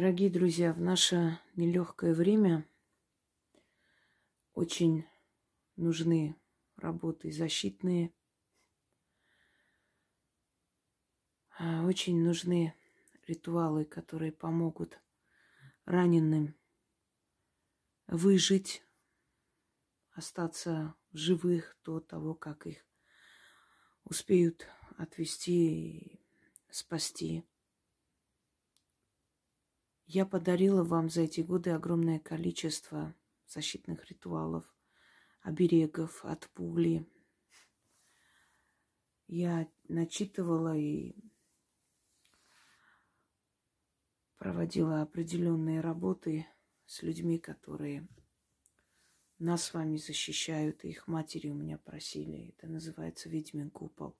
Дорогие друзья, в наше нелегкое время очень нужны работы защитные, а, очень нужны ритуалы, которые помогут раненым выжить, остаться в живых до того, как их успеют отвести и спасти. Я подарила вам за эти годы огромное количество защитных ритуалов, оберегов от пули. Я начитывала и проводила определенные работы с людьми, которые нас с вами защищают. Их матери у меня просили. Это называется ведьмин купол.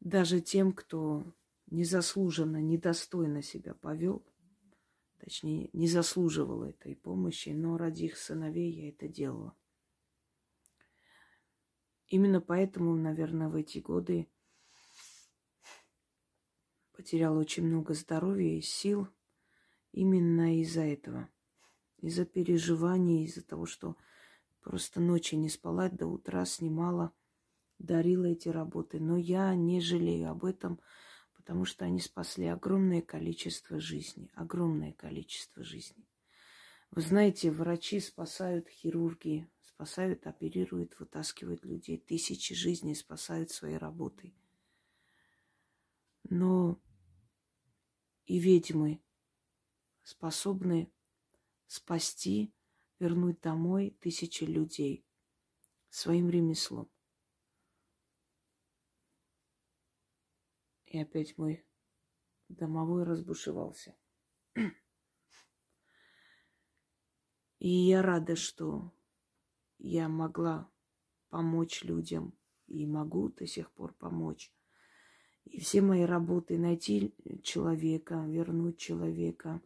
Даже тем, кто незаслуженно, недостойно себя повел, точнее, не заслуживал этой помощи, но ради их сыновей я это делала. Именно поэтому, наверное, в эти годы потеряла очень много здоровья и сил именно из-за этого. Из-за переживаний, из-за того, что просто ночи не спала, до утра снимала, дарила эти работы. Но я не жалею об этом, потому что они спасли огромное количество жизней, огромное количество жизней. Вы знаете, врачи спасают хирурги, спасают, оперируют, вытаскивают людей. Тысячи жизней спасают своей работой. Но и ведьмы способны спасти, вернуть домой тысячи людей своим ремеслом. И опять мой домовой разбушевался. И я рада, что я могла помочь людям и могу до сих пор помочь. И все мои работы найти человека, вернуть человека,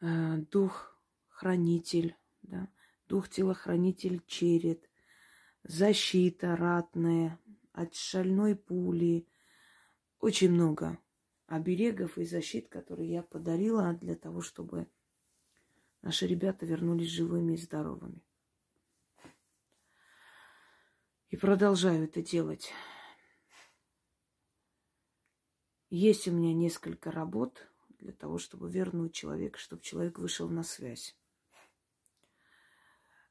э, дух хранитель, да, дух телохранитель черед, защита ратная, от шальной пули. Очень много оберегов и защит, которые я подарила для того, чтобы наши ребята вернулись живыми и здоровыми. И продолжаю это делать. Есть у меня несколько работ для того, чтобы вернуть человека, чтобы человек вышел на связь.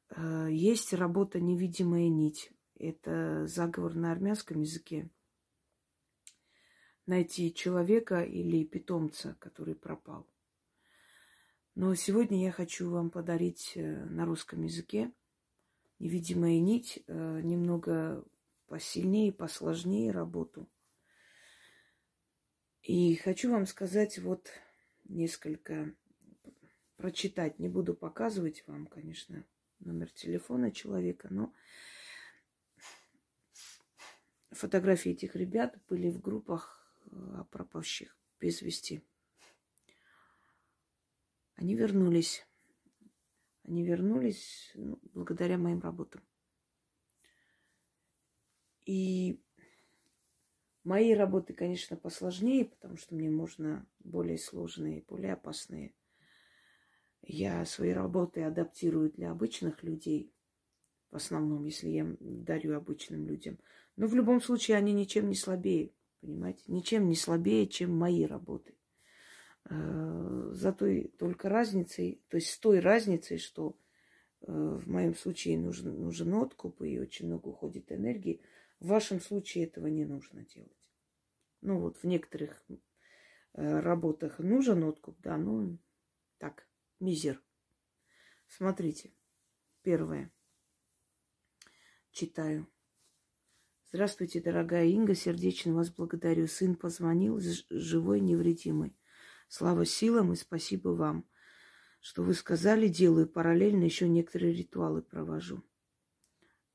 Э, есть работа «Невидимая нить». Это заговор на армянском языке. Найти человека или питомца, который пропал. Но сегодня я хочу вам подарить э, на русском языке невидимая нить, э, немного посильнее, посложнее работу. И хочу вам сказать вот несколько, прочитать. Не буду показывать вам, конечно, номер телефона человека, но Фотографии этих ребят были в группах э, пропавших без вести. Они вернулись. Они вернулись ну, благодаря моим работам. И мои работы, конечно, посложнее, потому что мне можно более сложные, более опасные. Я свои работы адаптирую для обычных людей, в основном, если я дарю обычным людям – но в любом случае они ничем не слабее, понимаете? Ничем не слабее, чем мои работы. Э, за той только разницей, то есть с той разницей, что э, в моем случае нужен, нужен откуп и очень много уходит энергии. В вашем случае этого не нужно делать. Ну вот в некоторых э, работах нужен откуп, да, ну так, мизер. Смотрите, первое. Читаю. Здравствуйте, дорогая Инга, сердечно вас благодарю. Сын позвонил, живой, невредимый. Слава силам и спасибо вам, что вы сказали, делаю параллельно, еще некоторые ритуалы провожу.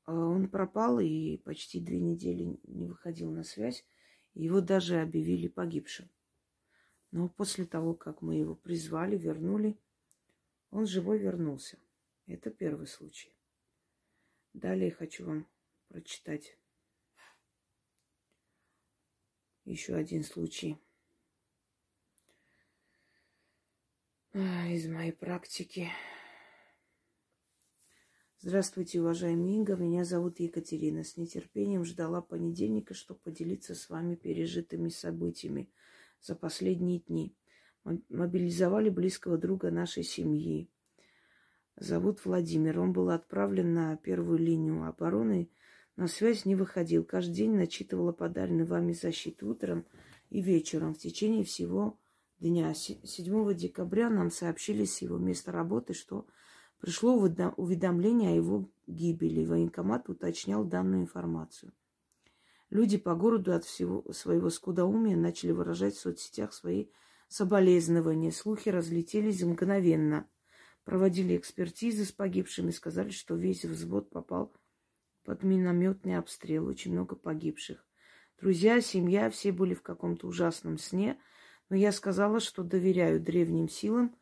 А он пропал и почти две недели не выходил на связь. Его даже объявили погибшим. Но после того, как мы его призвали, вернули, он живой вернулся. Это первый случай. Далее хочу вам прочитать еще один случай из моей практики. Здравствуйте, уважаемый Инга. Меня зовут Екатерина. С нетерпением ждала понедельника, чтобы поделиться с вами пережитыми событиями за последние дни. Мобилизовали близкого друга нашей семьи. Зовут Владимир. Он был отправлен на первую линию обороны – на связь не выходил. Каждый день начитывала подаренную вами защиту утром и вечером. В течение всего дня 7 декабря нам сообщили с его места работы, что Пришло уведомление о его гибели. Военкомат уточнял данную информацию. Люди по городу от всего своего скудоумия начали выражать в соцсетях свои соболезнования. Слухи разлетелись мгновенно. Проводили экспертизы с погибшими, сказали, что весь взвод попал под минометный обстрел. Очень много погибших. Друзья, семья, все были в каком-то ужасном сне. Но я сказала, что доверяю древним силам,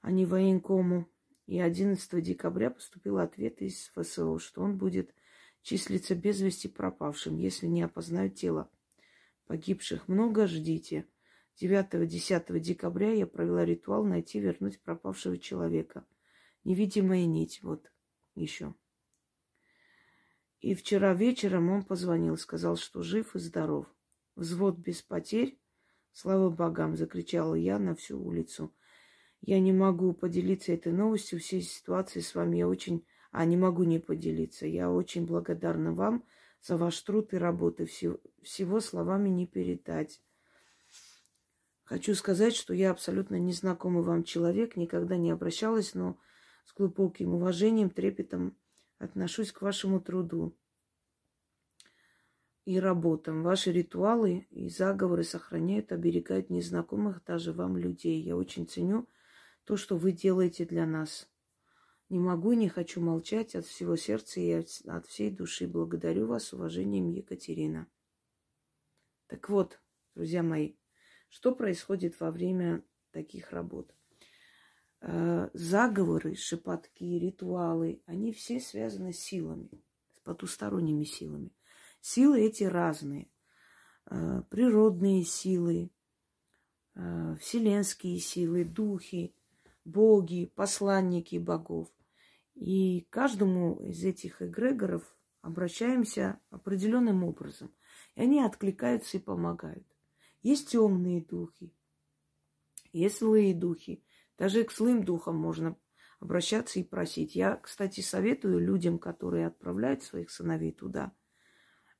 а не военкому. И 11 декабря поступил ответ из ФСО, что он будет числиться без вести пропавшим, если не опознают тело погибших. Много ждите. 9-10 декабря я провела ритуал найти, вернуть пропавшего человека. Невидимая нить, вот еще. И вчера вечером он позвонил, сказал, что жив и здоров. Взвод без потерь. Слава богам, закричала я на всю улицу. Я не могу поделиться этой новостью, всей ситуацией с вами. Я очень... А, не могу не поделиться. Я очень благодарна вам за ваш труд и работу. Всего, всего словами не передать. Хочу сказать, что я абсолютно незнакомый вам человек, никогда не обращалась, но с глубоким уважением, трепетом отношусь к вашему труду и работам. Ваши ритуалы и заговоры сохраняют, оберегают незнакомых даже вам людей. Я очень ценю то, что вы делаете для нас. Не могу и не хочу молчать от всего сердца и от всей души. Благодарю вас с уважением, Екатерина. Так вот, друзья мои, что происходит во время таких работ? Э, заговоры, шепотки, ритуалы, они все связаны с силами, с потусторонними силами. Силы эти разные. Э, природные силы, э, вселенские силы, духи, боги, посланники богов. И каждому из этих эгрегоров обращаемся определенным образом. И они откликаются и помогают. Есть темные духи, есть злые духи. Даже к злым духам можно обращаться и просить. Я, кстати, советую людям, которые отправляют своих сыновей туда,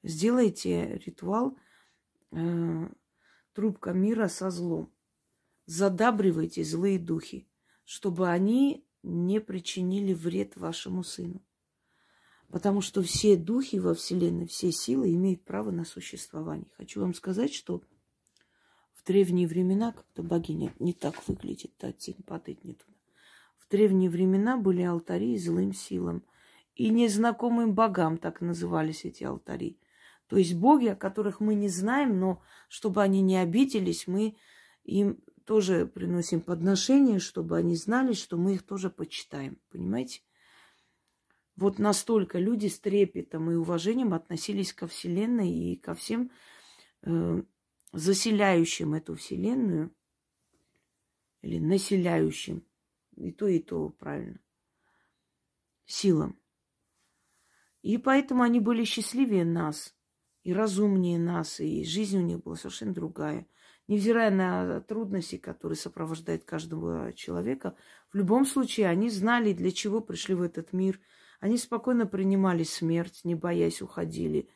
сделайте ритуал э, трубка мира со злом. Задабривайте злые духи чтобы они не причинили вред вашему сыну. Потому что все духи во Вселенной, все силы имеют право на существование. Хочу вам сказать, что в древние времена, как-то богиня не так выглядит, та тень падает не туда. В древние времена были алтари злым силам. И незнакомым богам так назывались эти алтари. То есть боги, о которых мы не знаем, но чтобы они не обиделись, мы им тоже приносим подношения, чтобы они знали, что мы их тоже почитаем. Понимаете? Вот настолько люди с трепетом и уважением относились ко Вселенной и ко всем э, заселяющим эту Вселенную или населяющим, и то, и то правильно, силам. И поэтому они были счастливее нас, и разумнее нас, и жизнь у них была совершенно другая – невзирая на трудности, которые сопровождают каждого человека, в любом случае они знали, для чего пришли в этот мир. Они спокойно принимали смерть, не боясь уходили.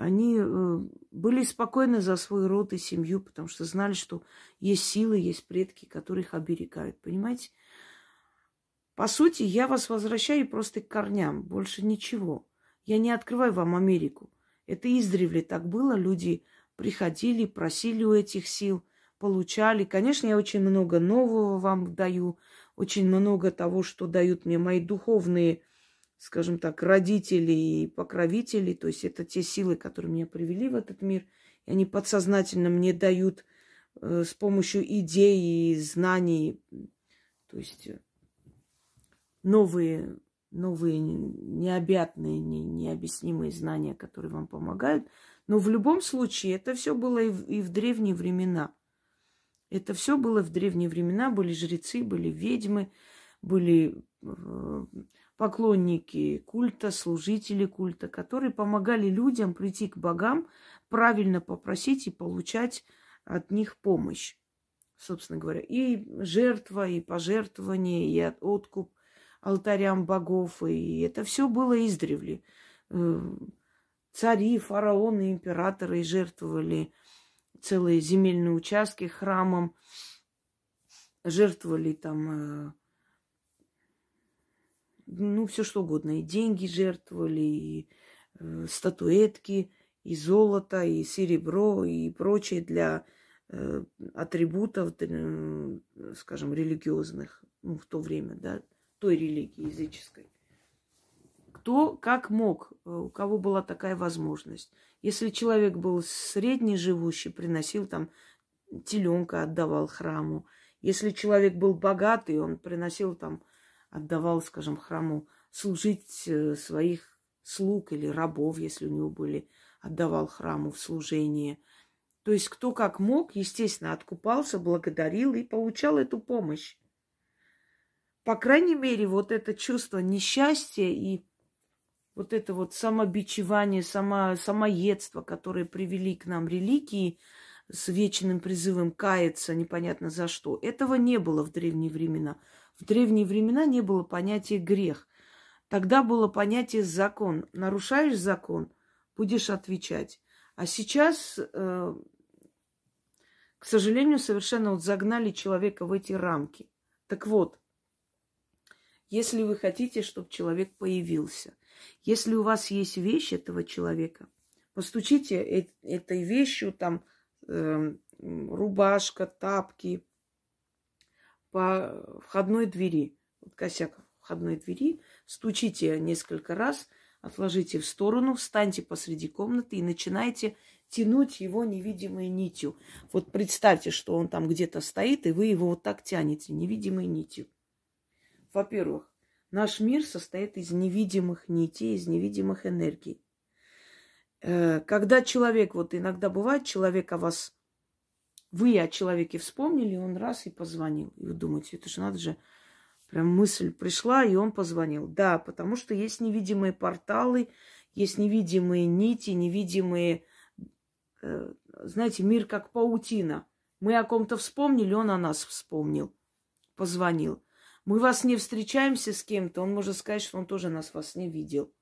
Они э, были спокойны за свой род и семью, потому что знали, что есть силы, есть предки, которые их оберегают. Понимаете? По сути, я вас возвращаю просто к корням, больше ничего. Я не открываю вам Америку. Это издревле так было. Люди приходили, просили у этих сил, получали. Конечно, я очень много нового вам даю, очень много того, что дают мне мои духовные, скажем так, родители и покровители. То есть это те силы, которые меня привели в этот мир. И они подсознательно мне дают э, с помощью идей и знаний, то есть э, новые, новые необъятные, не, необъяснимые знания, которые вам помогают – но в любом случае это все было и в, и в древние времена. Это все было в древние времена, были жрецы, были ведьмы, были э, поклонники культа, служители культа, которые помогали людям прийти к богам, правильно попросить и получать от них помощь, собственно говоря. И жертва, и пожертвование, и откуп алтарям богов. И это все было издревле. Э, цари, фараоны, императоры жертвовали целые земельные участки храмам, жертвовали там э, ну, все что угодно. И деньги жертвовали, и э, статуэтки, и золото, и серебро, и прочее для э, атрибутов, э, скажем, религиозных, ну, в то время, да, той религии языческой. Кто как мог, э, у кого была такая возможность. Если человек был средний живущий, приносил там теленка, отдавал храму. Если человек был богатый, он приносил там отдавал, скажем, храму служить э, своих слуг или рабов, если у него были, отдавал храму в служение. То есть кто как мог, естественно, откупался, благодарил и получал эту помощь. По крайней мере, вот это чувство несчастья и вот это вот самобичевание, само, самоедство, которые привели к нам религии с вечным призывом каяться непонятно за что, этого не было в древние времена. В древние времена не было понятия грех. Тогда было понятие закон. Нарушаешь закон, будешь отвечать. А сейчас, э, к сожалению, совершенно вот загнали человека в эти рамки. Так вот, если вы хотите, чтобы человек появился, если у вас есть вещь этого человека, постучите этой вещью, там, э, рубашка, тапки, по входной двери, вот косяк входной двери, стучите несколько раз, отложите в сторону, встаньте посреди комнаты и начинайте тянуть его невидимой нитью. Вот представьте, что он там где-то стоит, и вы его вот так тянете невидимой нитью. Во-первых, наш мир состоит из невидимых нитей, из невидимых энергий. Э, когда человек, вот иногда бывает, человек о вас вы о человеке вспомнили, он раз и позвонил. И вы думаете, это же надо же, прям мысль пришла, и он позвонил. Да, потому что есть невидимые порталы, есть невидимые нити, невидимые, э, знаете, мир как паутина. Мы о ком-то вспомнили, он о нас вспомнил, позвонил. Мы вас не встречаемся с кем-то, он может сказать, что он тоже нас вас не видел.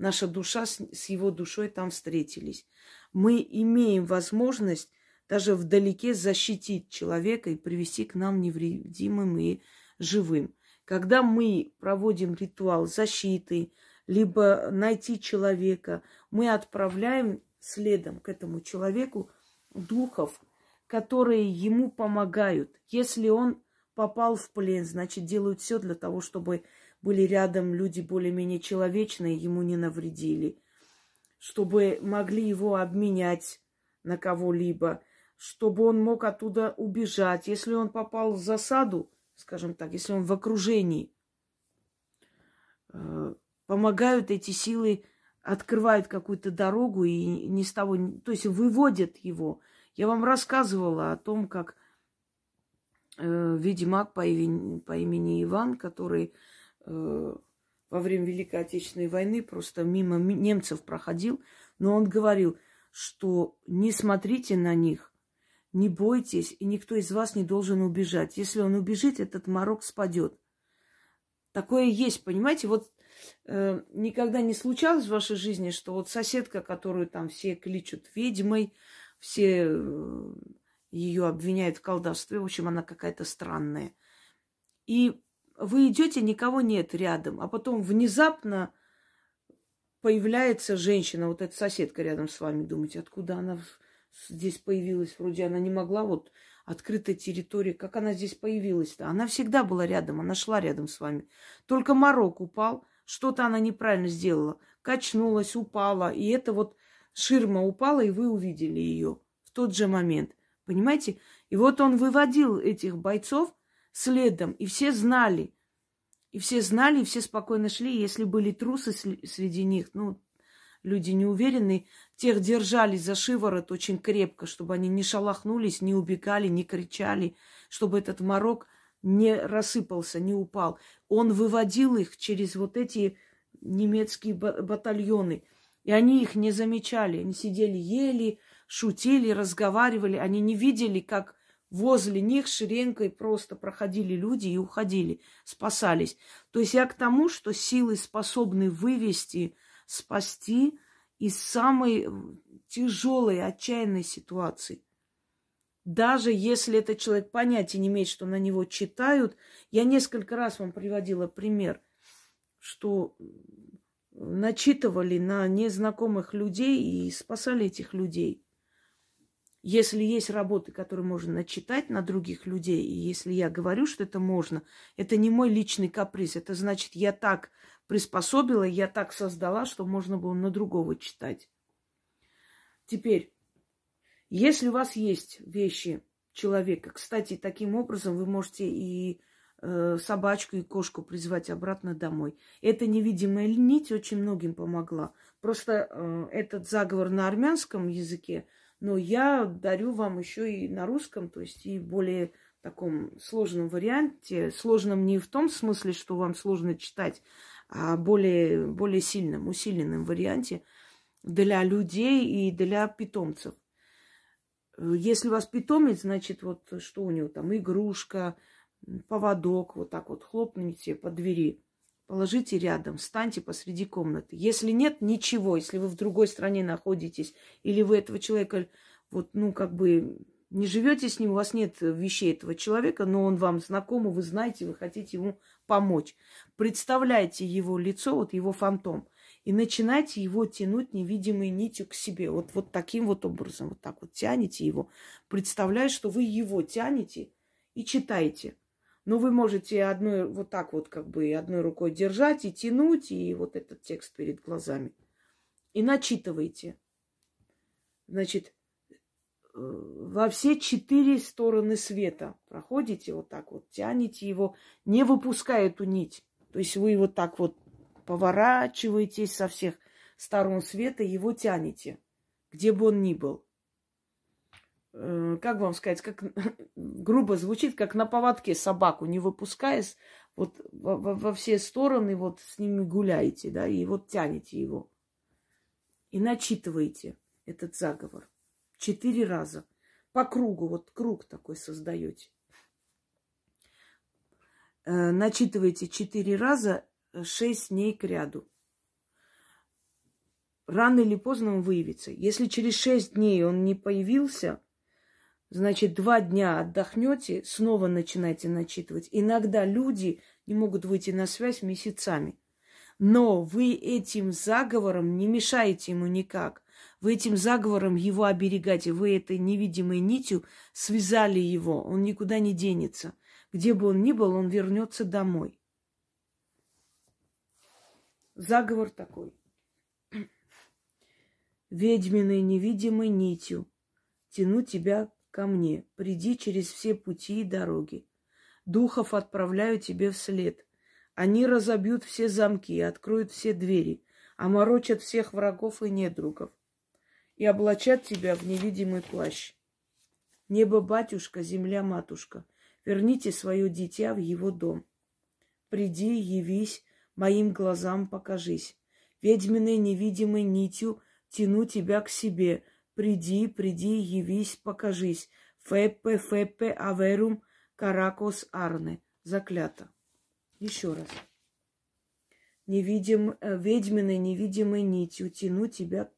Наша душа с, его душой там встретились. Мы имеем возможность даже вдалеке защитить человека и привести к нам невредимым и живым. Когда мы проводим ритуал защиты, либо найти человека, мы отправляем следом к этому человеку духов, которые ему помогают. Если он попал в плен, значит, делают все для того, чтобы были рядом люди более-менее человечные, ему не навредили, чтобы могли его обменять на кого-либо, чтобы он мог оттуда убежать. Если он попал в засаду, скажем так, если он в окружении, э, помогают эти силы, открывают какую-то дорогу и не с того, то есть выводят его. Я вам рассказывала о том, как э, ведьмак по имени, по имени Иван, который во время Великой Отечественной войны просто мимо немцев проходил, но он говорил, что не смотрите на них, не бойтесь, и никто из вас не должен убежать. Если он убежит, этот морок спадет. Такое есть, понимаете? Вот э, никогда не случалось в вашей жизни, что вот соседка, которую там все кличут ведьмой, все э, ее обвиняют в колдовстве, в общем, она какая-то странная. И вы идете, никого нет рядом, а потом внезапно появляется женщина, вот эта соседка рядом с вами, думаете, откуда она здесь появилась. Вроде она не могла вот открытая территория. Как она здесь появилась-то? Она всегда была рядом, она шла рядом с вами. Только морок упал, что-то она неправильно сделала. Качнулась, упала. И это вот ширма упала, и вы увидели ее в тот же момент. Понимаете? И вот он выводил этих бойцов следом, и все знали. И все знали, и все спокойно шли. Если были трусы среди них, ну, люди неуверенные, тех держали за шиворот очень крепко, чтобы они не шалахнулись, не убегали, не кричали, чтобы этот морок не рассыпался, не упал. Он выводил их через вот эти немецкие батальоны. И они их не замечали. Они сидели, ели, шутили, разговаривали. Они не видели, как возле них шеренгой просто проходили люди и уходили, спасались. То есть я к тому, что силы способны вывести, спасти из самой тяжелой, отчаянной ситуации. Даже если этот человек понятия не имеет, что на него читают, я несколько раз вам приводила пример, что начитывали на незнакомых людей и спасали этих людей. Если есть работы, которые можно начитать на других людей, и если я говорю, что это можно, это не мой личный каприз. Это значит, я так приспособила, я так создала, что можно было на другого читать. Теперь, если у вас есть вещи человека, кстати, таким образом вы можете и э, собачку, и кошку призвать обратно домой. Эта невидимая нить очень многим помогла. Просто э, этот заговор на армянском языке – но я дарю вам еще и на русском, то есть и более таком сложном варианте. Сложном не в том смысле, что вам сложно читать, а более, более сильном, усиленном варианте для людей и для питомцев. Если у вас питомец, значит, вот что у него там, игрушка, поводок, вот так вот хлопните по двери положите рядом, встаньте посреди комнаты. Если нет ничего, если вы в другой стране находитесь, или вы этого человека, вот, ну, как бы не живете с ним, у вас нет вещей этого человека, но он вам знаком, вы знаете, вы хотите ему помочь. Представляйте его лицо, вот его фантом, и начинайте его тянуть невидимой нитью к себе. Вот, вот таким вот образом, вот так вот тянете его, представляя, что вы его тянете и читаете. Но вы можете одной вот так вот как бы одной рукой держать и тянуть, и вот этот текст перед глазами. И начитывайте. Значит, э, во все четыре стороны света проходите вот так вот, тянете его, не выпуская эту нить. То есть вы вот так вот поворачиваетесь со всех сторон света, его тянете, где бы он ни был. Э, как вам сказать, как грубо звучит, как на поводке собаку, не выпуская, вот во, во, во все стороны вот с ними гуляете, да, и вот тянете его. И начитываете этот заговор. Четыре раза. По кругу, вот круг такой создаете. Э, начитываете четыре раза, э, шесть дней к ряду. Рано или поздно он выявится. Если через шесть дней он не появился, Значит, два дня отдохнете, снова начинайте начитывать. Иногда люди не могут выйти на связь месяцами. Но вы этим заговором не мешаете ему никак. Вы этим заговором его оберегаете. Вы этой невидимой нитью связали его. Он никуда не денется. Где бы он ни был, он вернется домой. Заговор такой. Ведьминой невидимой нитью тяну тебя ко мне, приди через все пути и дороги. Духов отправляю тебе вслед. Они разобьют все замки и откроют все двери, оморочат всех врагов и недругов и облачат тебя в невидимый плащ. Небо, батюшка, земля, матушка, верните свое дитя в его дом. Приди, явись, моим глазам покажись. Ведьминой невидимой нитью тяну тебя к себе, Приди, приди, явись, покажись. Феппе, феппе, аверум, каракос, арне. Заклято. Еще раз. Невидим, э, ведьминой невидимой нитью тяну тебя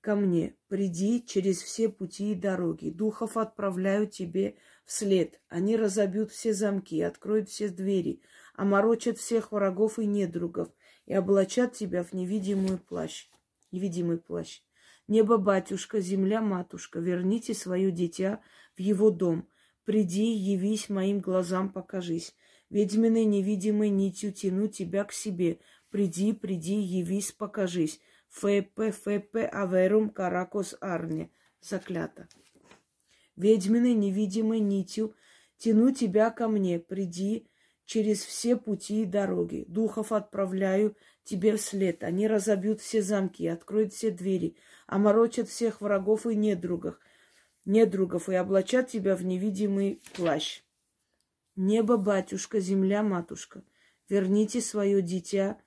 ко мне. Приди через все пути и дороги. Духов отправляю тебе вслед. Они разобьют все замки, откроют все двери, оморочат всех врагов и недругов и облачат тебя в невидимую плащ, невидимый плащ. Небо, батюшка, земля, матушка, верните свое дитя в его дом. Приди, явись моим глазам, покажись. Ведьминой невидимой нитью тяну тебя к себе. Приди, приди, явись, покажись. Фепе, фепе, аверум, каракос, арне. Заклято. Ведьминой невидимой нитью тяну тебя ко мне. Приди через все пути и дороги. Духов отправляю тебе вслед. Они разобьют все замки, откроют все двери, оморочат всех врагов и недругов, недругов и облачат тебя в невидимый плащ. Небо, батюшка, земля, матушка, верните свое дитя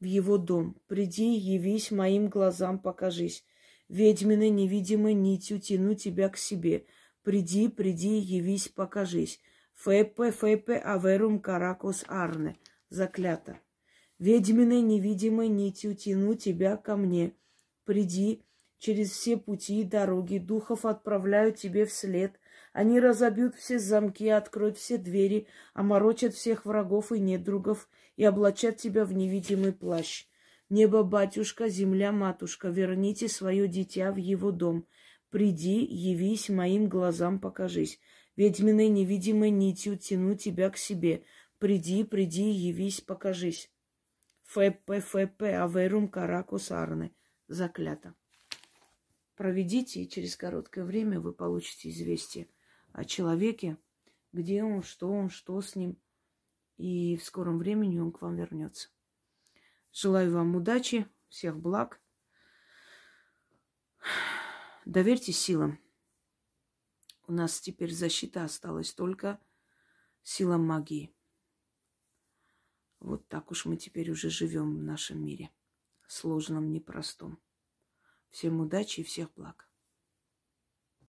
в его дом. Приди, явись, моим глазам покажись. Ведьмины невидимой нитью тяну тебя к себе. Приди, приди, явись, покажись. Фепе, фепе, аверум каракос арне. Заклято. Ведьминой невидимой нитью тяну тебя ко мне. Приди, через все пути и дороги, духов отправляю тебе вслед. Они разобьют все замки, откроют все двери, оморочат всех врагов и недругов и облачат тебя в невидимый плащ. Небо, батюшка, земля, матушка, верните свое дитя в его дом. Приди, явись, моим глазам покажись. Ведьминой невидимой нитью тяну тебя к себе. Приди, приди, явись, покажись. Феппе, аверум, каракус, арне. Заклято. Проведите, и через короткое время вы получите известие о человеке, где он, что он, что с ним. И в скором времени он к вам вернется. Желаю вам удачи, всех благ. Доверьтесь силам. У нас теперь защита осталась только силам магии. Вот так уж мы теперь уже живем в нашем мире. Сложном, непростом. Всем удачи и всех благ.